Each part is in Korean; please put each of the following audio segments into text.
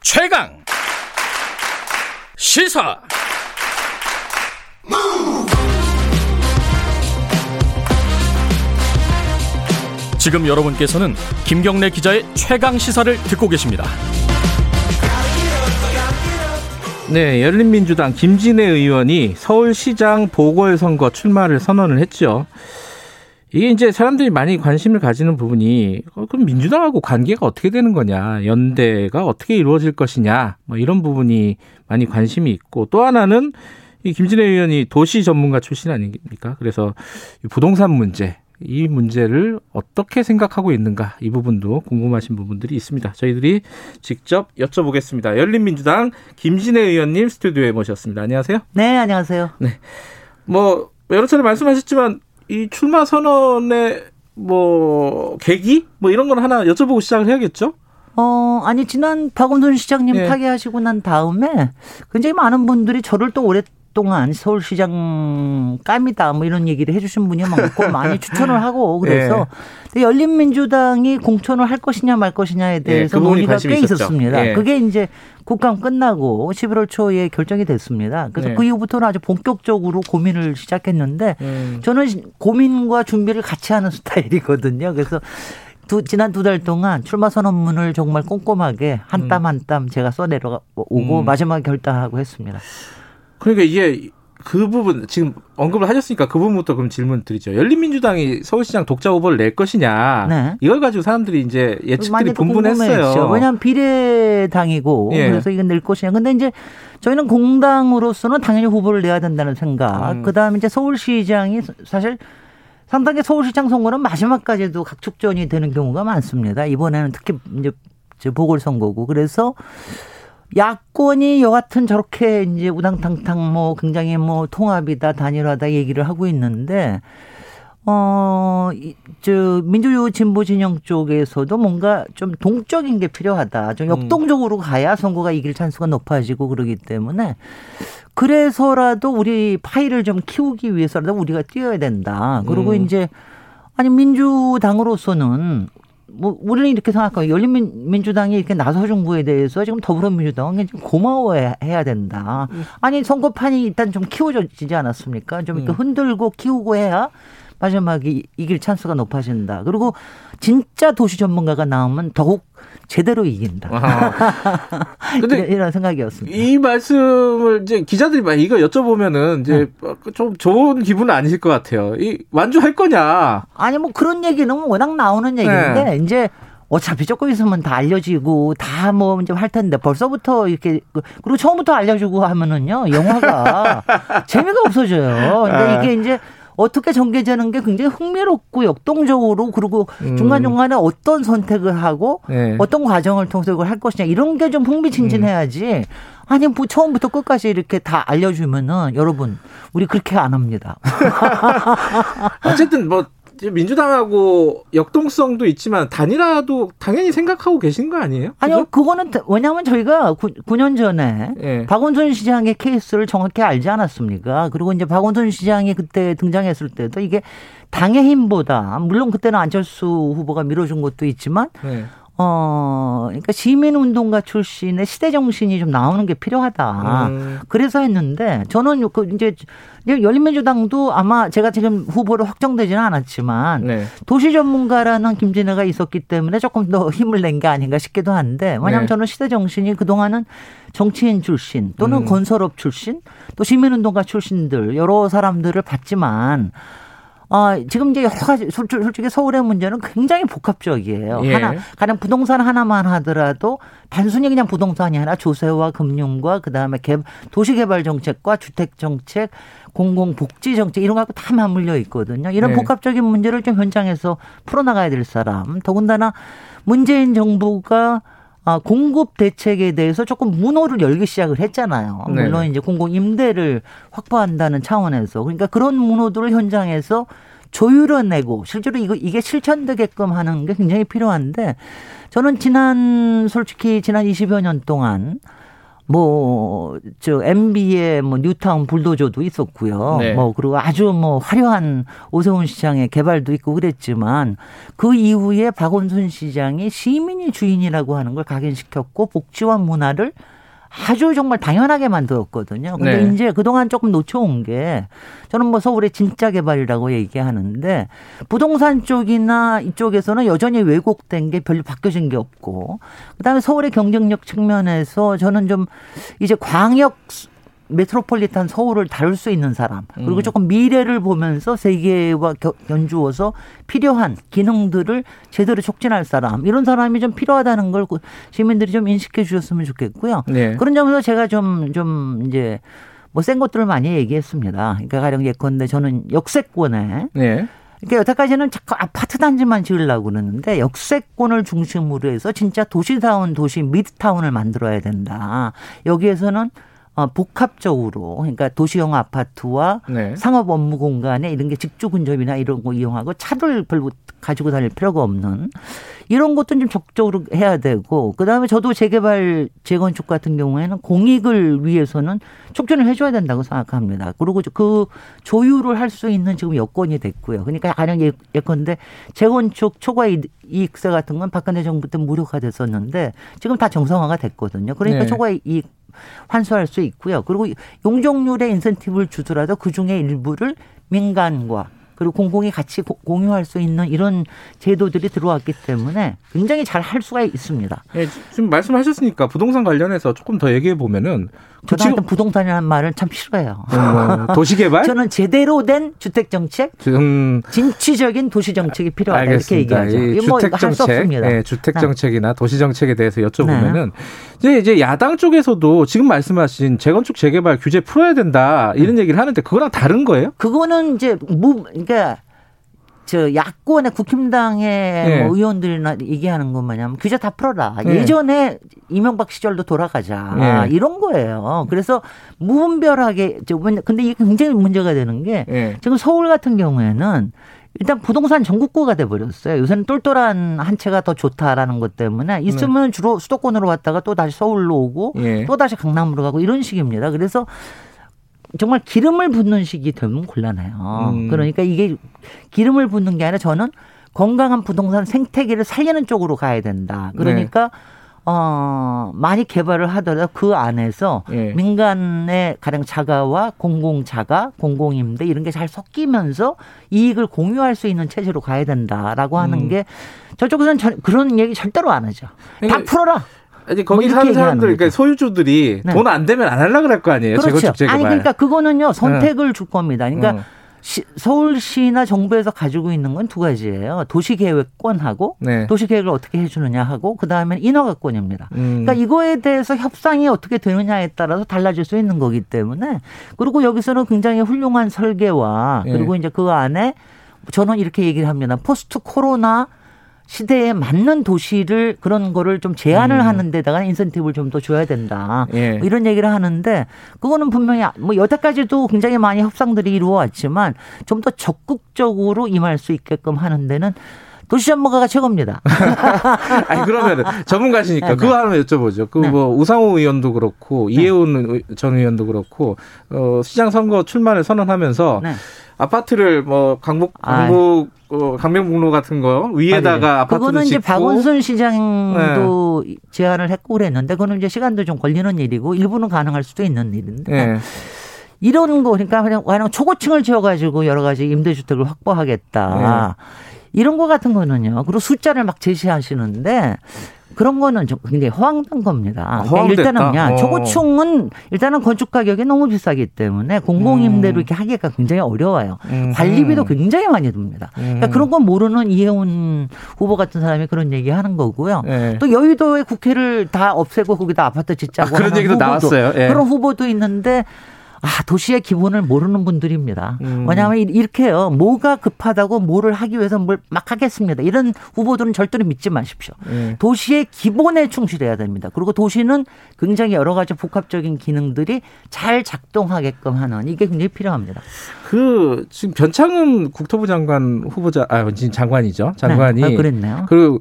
최강 시사 지금 여러분께서는 김경래 기자의 최강 시사를 듣고 계십니다. 네, 열린민주당 김진애 의원이 서울시장 보궐선거 출마를 선언을 했죠. 이게 이제 사람들이 많이 관심을 가지는 부분이 어, 그럼 민주당하고 관계가 어떻게 되는 거냐, 연대가 어떻게 이루어질 것이냐, 뭐 이런 부분이 많이 관심이 있고 또 하나는 이 김진애 의원이 도시 전문가 출신 아닙니까? 그래서 부동산 문제 이 문제를 어떻게 생각하고 있는가 이 부분도 궁금하신 부분들이 있습니다. 저희들이 직접 여쭤보겠습니다. 열린민주당 김진애 의원님 스튜디오에 모셨습니다. 안녕하세요. 네, 안녕하세요. 네, 뭐 여러 차례 말씀하셨지만 이 출마 선언의 뭐 계기 뭐 이런 건 하나 여쭤보고 시작을 해야겠죠. 어, 아니, 지난 박원순 시장님 네. 타계하시고 난 다음에 굉장히 많은 분들이 저를 또 오래 동안 서울시장 깜이다 뭐 이런 얘기를 해주신 분이 많고 많이 추천을 하고 그래서 네. 열린민주당이 공천을 할 것이냐 말 것이냐에 예, 대해서 네, 그 논의가 꽤 있었죠. 있었습니다. 네. 그게 이제 국감 끝나고 11월 초에 결정이 됐습니다. 그래서 네. 그 이후부터는 아주 본격적으로 고민을 시작했는데 음. 저는 고민과 준비를 같이 하는 스타일이거든요. 그래서 두, 지난 두 달 동안 출마 선언문을 정말 꼼꼼하게 한 땀 한땀 한 땀 제가 써내려 오고 음. 마지막에 결단하고 했습니다. 그러니까 이게 그 부분 지금 언급을 하셨으니까 그 부분부터 그럼 질문 드리죠. 열린민주당이 서울시장 독자 후보를 낼 것이냐. 네. 이걸 가지고 사람들이 이제 예측들이 분분했어요. 왜냐하면 비례당이고 예. 그래서 이건 낼 것이냐. 근데 이제 저희는 공당으로서는 당연히 후보를 내야 된다는 생각. 음. 그다음에 이제 서울시장이 사실 상당히 서울시장 선거는 마지막까지도 각축전이 되는 경우가 많습니다. 이번에는 특히 이제 보궐선거고 그래서 야권이 여하튼 저렇게 이제 우당탕탕 뭐 굉장히 뭐 통합이다 단일화다 얘기를 하고 있는데 어, 저, 민주 진보 진영 쪽에서도 뭔가 좀 동적인 게 필요하다. 좀 음. 역동적으로 가야 선거가 이길 찬스가 높아지고 그러기 때문에 그래서라도 우리 파일을 좀 키우기 위해서라도 우리가 뛰어야 된다. 그리고 음. 이제 아니 민주당으로서는 뭐 우리는 이렇게 생각하고 열린민주당이 이렇게 나서준 거에 대해서 지금 더불어민주당은 고마워해야 된다. 음. 아니 선거판이 일단 좀 키워지지 않았습니까? 좀 이렇게 음. 흔들고 키우고 해야 마지막에 이길 찬스가 높아진다. 그리고 진짜 도시 전문가가 나오면 더욱 제대로 이긴다. 근데 이런 생각이었습니다. 이 말씀을 이제 기자들이 막 이거 여쭤보면은 이제 네. 좀 좋은 기분은 아니실 것 같아요. 이 완주할 거냐? 아니 뭐 그런 얘기는 워낙 나오는 얘기인데 네. 이제 어차피 조금 있으면 다 알려지고 다 뭐 이제 할 텐데 벌써부터 이렇게 그, 그리고 처음부터 알려주고 하면은요 영화가 재미가 없어져요. 근데 아. 이게 이제 어떻게 전개되는 게 굉장히 흥미롭고 역동적으로 그리고 음. 중간중간에 어떤 선택을 하고 네. 어떤 과정을 통해서 이걸 할 것이냐 이런 게 좀 흥미진진해야지 음. 아니 뭐 처음부터 끝까지 이렇게 다 알려주면은 여러분 우리 그렇게 안 합니다. 어쨌든 뭐 민주당하고 역동성도 있지만 단일화도 당연히 생각하고 계신 거 아니에요? 아니요, 그죠? 그거는 왜냐하면 저희가 9, 년 전에 네. 박원순 시장의 케이스를 정확히 알지 않았습니까? 그리고 이제 박원순 시장이 그때 등장했을 때도 이게 당의 힘보다 물론 그때는 안철수 후보가 밀어준 것도 있지만 네. 어, 그러니까 시민운동가 출신의 시대 정신이 좀 나오는 게 필요하다. 음. 그래서 했는데 저는 그 이제 열린민주당도 아마 제가 지금 후보로 확정되지는 않았지만 네. 도시 전문가라는 김진애가 있었기 때문에 조금 더 힘을 낸 게 아닌가 싶기도 한데 왜냐하면 네. 저는 시대 정신이 그동안은 정치인 출신 또는 음. 건설업 출신 또 시민운동가 출신들 여러 사람들을 봤지만 어, 지금 이제 여러 가지 솔직히 서울의 문제는 굉장히 복합적이에요. 예. 하나 가령 부동산 하나만 하더라도 단순히 그냥 부동산이 아니라 조세와 금융과 그다음에 개, 도시개발 정책과 주택 정책, 공공복지 정책 이런 거하고 다 맞물려 있거든요. 이런 네. 복합적인 문제를 좀 현장에서 풀어나가야 될 사람. 더군다나 문재인 정부가 아, 공급 대책에 대해서 조금 문호를 열기 시작을 했잖아요. 네. 물론 이제 공공 임대를 확보한다는 차원에서 그러니까 그런 문호들을 현장에서 조율해내고 실제로 이거 이게 실천되게끔 하는 게 굉장히 필요한데 저는 지난 솔직히 지난 20여 년 동안 뭐, 저, MB의 뭐, 뉴타운 불도저도 있었고요. 네. 뭐, 그리고 아주 뭐, 화려한 오세훈 시장의 개발도 있고 그랬지만 그 이후에 박원순 시장이 시민이 주인이라고 하는 걸 각인시켰고 복지와 문화를 아주 정말 당연하게 만들었거든요. 근데 네. 이제 그동안 조금 놓쳐온 게 저는 뭐 서울의 진짜 개발이라고 얘기하는데 부동산 쪽이나 이쪽에서는 여전히 왜곡된 게 별로 바뀌어진 게 없고 그다음에 서울의 경쟁력 측면에서 저는 좀 이제 광역 메트로폴리탄 서울을 다룰 수 있는 사람 그리고 음. 조금 미래를 보면서 세계와 견주어서 필요한 기능들을 제대로 촉진할 사람 이런 사람이 좀 필요하다는 걸 시민들이 좀 인식해 주셨으면 좋겠고요. 네. 그런 점에서 제가 좀좀 좀 이제 뭐 센 것들을 많이 얘기했습니다. 그러니까 가령 예컨대 저는 역세권에 네. 그러니까 여태까지는 자꾸 아파트 단지만 지으려고 그러는데 역세권을 중심으로 해서 진짜 도시다운 도시 미드타운을 만들어야 된다. 여기에서는 어, 복합적으로 그러니까 도시형 아파트와 네. 상업 업무 공간에 이런 게 직주 근접이나 이런 거 이용하고 차를 별로 가지고 다닐 필요가 없는 이런 것도 좀 적극적으로 해야 되고 그다음에 저도 재개발 재건축 같은 경우에는 공익을 위해서는 촉진을 해줘야 된다고 생각합니다. 그리고 그 조율을 할 수 있는 지금 여건이 됐고요. 그러니까 가령 예, 예컨대 재건축 초과 이익세 같은 건 박근혜 정부 때 무력화됐었는데 지금 다 정상화가 됐거든요. 그러니까 네. 초과 이익 환수할 수 있고요. 그리고 용적률의 인센티브를 주더라도 그 중에 일부를 민간과 그리고 공공이 같이 공유할 수 있는 이런 제도들이 들어왔기 때문에 굉장히 잘 할 수가 있습니다. 네, 지금 말씀하셨으니까 부동산 관련해서 조금 더 얘기해 보면은 저도 하여튼 부동산이라는 말을 참 싫어해요. 어, 도시개발? 저는 제대로 된 주택 정책, 지금 진취적인 도시 정책이 필요하다 알겠습니다. 이렇게 얘기하죠. 뭐 주택 정책, 네, 주택 네. 정책이나 도시 정책에 대해서 여쭤보면은 네. 이제 야당 쪽에서도 지금 말씀하신 재건축 재개발 규제 풀어야 된다 이런 음. 얘기를 하는데 그거랑 다른 거예요? 그거는 이제 무 그러니까 저 야권의 국힘당의 네. 뭐 의원들이나 얘기하는 것 마냥 규제 다 풀어라. 네. 예전에 이명박 시절도 돌아가자. 네. 이런 거예요. 그래서 무분별하게 근데 이게 굉장히 문제가 되는 게 네. 지금 서울 같은 경우에는 일단 부동산 전국구가 돼 버렸어요. 요새는 똘똘한 한 채가 더 좋다라는 것 때문에 있으면 네. 주로 수도권으로 왔다가 또 다시 서울로 오고 예. 또 다시 강남으로 가고 이런 식입니다. 그래서 정말 기름을 붓는 시기 되면 곤란해요. 음. 그러니까 이게 기름을 붓는 게 아니라 저는 건강한 부동산 생태계를 살리는 쪽으로 가야 된다. 그러니까 네. 어, 많이 개발을 하더라도 그 안에서 네. 민간의 가령 자가와 공공자가, 공공임대 이런 게 잘 섞이면서 이익을 공유할 수 있는 체제로 가야 된다라고 하는 음. 게 저쪽에서는 그런 얘기 절대로 안 하죠. 다 풀어라. 아니 거기 뭐 사는 사람들 그러니까 소유주들이 네. 돈안 되면 안 하려 그럴 거 아니에요. 그렇죠. 재건축 재개발. 아니 그러니까 그거는요 선택을 네. 줄 겁니다. 그러니까 음. 시, 서울시나 정부에서 가지고 있는 건 두 가지예요. 도시계획권하고 네. 도시계획을 어떻게 해주느냐 하고 그 다음엔 인허가권입니다. 음. 그러니까 이거에 대해서 협상이 어떻게 되느냐에 따라서 달라질 수 있는 거기 때문에 그리고 여기서는 굉장히 훌륭한 설계와 네. 그리고 이제 그 안에 저는 이렇게 얘기를 합니다. 포스트 코로나 시대에 맞는 도시를 그런 거를 좀 제한을 음. 하는 데다가 인센티브를 좀 더 줘야 된다. 예. 뭐 이런 얘기를 하는데 그거는 분명히 뭐 여태까지도 굉장히 많이 협상들이 이루어왔지만 좀 더 적극적으로 임할 수 있게끔 하는 데는 도시 전문가가 최고입니다. 아니 그러면 전문가시니까 네, 네. 그거 하나 여쭤보죠. 그뭐 네. 우상호 의원도 그렇고 네. 이해운 전 의원도 그렇고 어 시장 선거 출마를 선언하면서 네. 아파트를 뭐 강북 강북 어, 강명북로 같은 거 위에다가 아파트 그거는 이제 박원순 시장도 네. 제안을 했고 그랬는데 그거는 이제 시간도 좀 걸리는 일이고 일부는 가능할 수도 있는 일인데 네. 이런 거 그러니까 그냥, 그냥 초고층을 지어가지고 여러 가지 임대주택을 확보하겠다. 네. 이런 거 같은 거는요. 그리고 숫자를 막 제시하시는데 그런 거는 좀 굉장히 허황된 겁니다. 아, 그러니까 일단은요, 어. 초고층은 일단은 건축 가격이 너무 비싸기 때문에 공공임대로 음. 이렇게 하기가 굉장히 어려워요. 음. 관리비도 굉장히 많이 듭니다. 그러니까 음. 그런 건 모르는 이해운 후보 같은 사람이 그런 얘기 하는 거고요. 네. 또 여의도의 국회를 다 없애고 거기다 아파트 짓자고 아, 그런 얘기도 후보도, 나왔어요. 예. 그런 후보도 있는데 아, 도시의 기본을 모르는 분들입니다. 음. 왜냐하면 이렇게요. 뭐가 급하다고 뭐를 하기 위해서 뭘 막 하겠습니다. 이런 후보들은 절대로 믿지 마십시오. 음. 도시의 기본에 충실해야 됩니다. 그리고 도시는 굉장히 여러 가지 복합적인 기능들이 잘 작동하게끔 하는 이게 굉장히 필요합니다. 그 지금 변창흠 국토부 장관 후보자 아 지금 장관이죠. 장관이 네. 아, 그랬네요. 그리고 뭐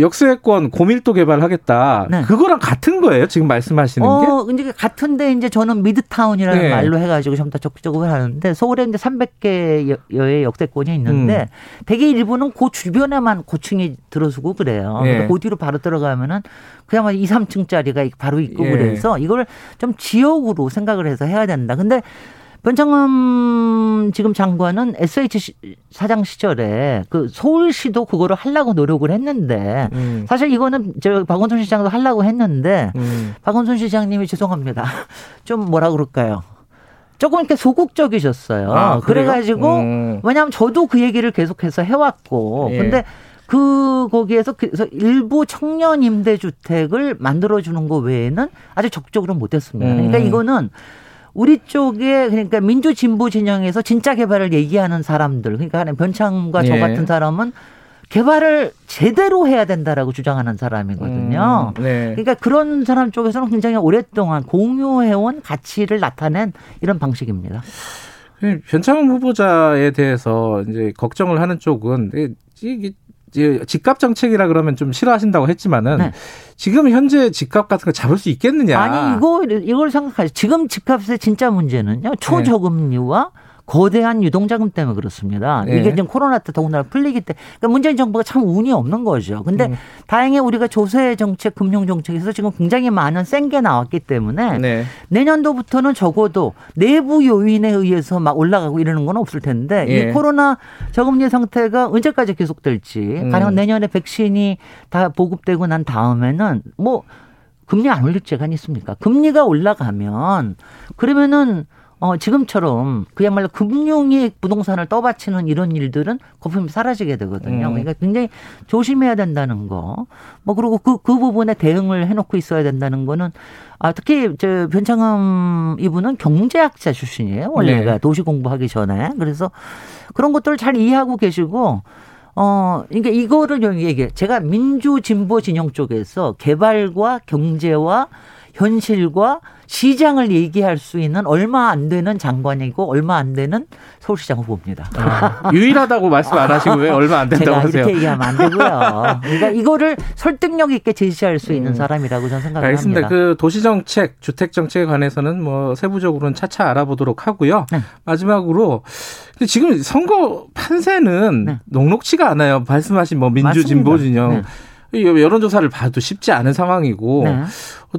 역세권 고밀도 개발하겠다. 네. 그거랑 같은 거예요? 지금 말씀하시는 어, 게? 이제 같은데 이제 저는 미드타운이라는 네. 말로 해가지고 좀더 적극적으로 하는데 서울에 이제 300개의 역세권이 있는데 음. 대개 일부는 그 주변에만 고층이 들어서고 그래요. 네. 그 뒤로 바로 들어가면은 그야말로 2, 3층짜리가 바로 있고 예. 그래서 이걸 좀 지역으로 생각을 해서 해야 된다. 근데 변창흠 지금 장관은 SH 사장 시절에 그 서울시도 그거를 하려고 노력을 했는데 음. 사실 이거는 저 박원순 시장도 하려고 했는데 음. 박원순 시장님이 죄송합니다. 좀 뭐라 그럴까요? 조금 이렇게 소극적이셨어요. 아, 그래가지고 음. 왜냐하면 저도 그 얘기를 계속해서 해왔고 예. 근데 그 거기에서 그래서 일부 청년 임대 주택을 만들어 주는 거 외에는 아주 적극적으로 못했습니다. 그러니까 음. 이거는 우리 쪽에 그러니까 민주 진보 진영에서 진짜 개발을 얘기하는 사람들 그러니까 변창과 저 예. 같은 사람은 개발을 제대로 해야 된다라고 주장하는 사람이거든요. 음, 네. 그러니까 그런 사람 쪽에서는 굉장히 오랫동안 공유해온 가치를 나타낸 이런 방식입니다. 변창흠 후보자에 대해서 이제 걱정을 하는 쪽은 이게 집값 정책이라 그러면 좀 싫어하신다고 했지만은 네. 지금 현재 집값 같은 거 잡을 수 있겠느냐? 아니 이거 이걸 생각하죠. 지금 집값의 진짜 문제는요 초저금리와 네. 거대한 유동자금 때문에 그렇습니다. 네. 이게 지금 코로나 때 더군다나 풀리기 때문에 그러니까 문재인 정부가 참 운이 없는 거죠. 근데 음. 다행히 우리가 조세 정책, 금융 정책에서 지금 굉장히 많은 센 게 나왔기 때문에 네. 내년도부터는 적어도 내부 요인에 의해서 막 올라가고 이러는 건 없을 텐데 예. 이 코로나 저금리 상태가 언제까지 계속될지 음. 가령 내년에 백신이 다 보급되고 난 다음에는 뭐 금리 안 올릴 재간이 있습니까? 금리가 올라가면 그러면은 어, 지금처럼 그야말로 금융이 부동산을 떠받치는 이런 일들은 거품이 사라지게 되거든요. 음. 그러니까 굉장히 조심해야 된다는 거. 뭐 그리고 그, 그 부분에 대응을 해놓고 있어야 된다는 거는 아, 특히 저 변창흠 이분은 경제학자 출신이에요. 원래가 네. 도시 공부하기 전에. 그래서 그런 것들을 잘 이해하고 계시고 어, 그러니까 이거를 얘기해. 제가 민주 진보 진영 쪽에서 개발과 경제와 현실과 시장을 얘기할 수 있는 얼마 안 되는 장관이고 얼마 안 되는 서울시장 후보입니다. 아, 유일하다고 말씀 안 하시고 왜 얼마 안 된다고 하세요? 이렇게 얘기하면 안 되고요. 그러니까 이거를 설득력 있게 제시할 수 있는 음. 사람이라고 저는 생각을 알겠습니다. 합니다. 그 도시정책, 주택정책에 관해서는 뭐 세부적으로는 차차 알아보도록 하고요. 네. 마지막으로 근데 지금 선거 판세는 네. 녹록치가 않아요. 말씀하신 뭐 민주 진보 진영. 네. 여론조사를 봐도 쉽지 않은 상황이고 네.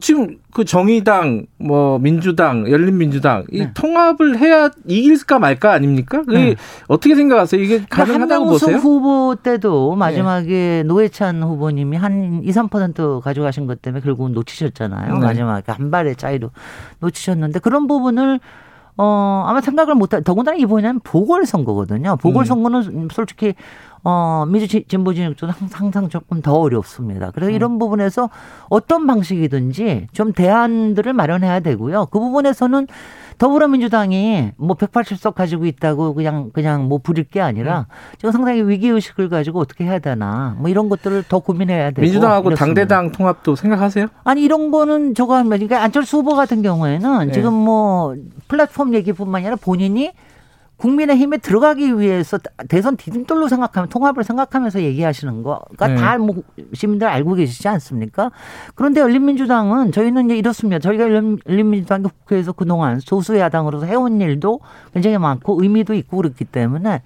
지금 그 정의당, 뭐 민주당, 열린민주당 이 네. 통합을 해야 이길까 말까 아닙니까? 네. 어떻게 생각하세요? 이게 그러니까 가능하다고 보세요? 후보 때도 마지막에 네. 노회찬 후보님이 한 2, 3% 가져가신 것 때문에 결국은 놓치셨잖아요. 네. 마지막에 한 발의 차이로 놓치셨는데 그런 부분을 어, 아마 생각을 못 하, 더군다나 이번에는 보궐선거거든요. 보궐선거는 음. 솔직히 어, 민주 진보 진영 쪽은 항상 조금 더 어렵습니다. 그래서 음. 이런 부분에서 어떤 방식이든지 좀 대안들을 마련해야 되고요. 그 부분에서는 더불어민주당이 뭐 180석 가지고 있다고 그냥 그냥 뭐 부릴 게 아니라 음. 지금 상당히 위기 의식을 가지고 어떻게 해야 되나 뭐 이런 것들을 더 고민해야 되고 민주당하고 이렇습니다. 당대당 통합도 생각하세요? 아니 이런 거는 저거 하면 그러니까 안철수 후보 같은 경우에는 네. 지금 뭐 플랫폼 얘기뿐만 아니라 본인이 국민의힘에 들어가기 위해서 대선 디딤돌로 생각하면 통합을 생각하면서 얘기하시는 거가 네. 다뭐 시민들 알고 계시지 않습니까? 그런데 열린민주당은 저희는 이제 이렇습니다. 저희가 열린민주당 국회에서 그동안 소수 야당으로서 해온 일도 굉장히 많고 의미도 있고 그렇기 때문에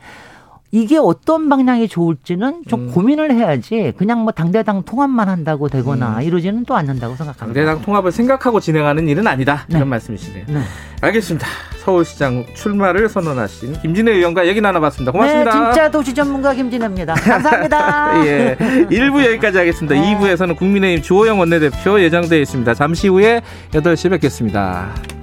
이게 어떤 방향이 좋을지는 좀 음. 고민을 해야지 그냥 뭐 당대당 통합만 한다고 되거나 음. 이러지는 또 않는다고 생각합니다. 당대당 통합을 생각하고 진행하는 일은 아니다. 네. 이런 말씀이시네요. 네. 알겠습니다. 서울시장 출마를 선언하신 김진애 의원과 얘기 나눠봤습니다. 고맙습니다. 네, 진짜 도시 전문가 김진애입니다. 감사합니다. 예, 1부 여기까지 하겠습니다. 네. 2부에서는 국민의힘 주호영 원내대표 예정되어 있습니다. 잠시 후에 8시에 뵙겠습니다.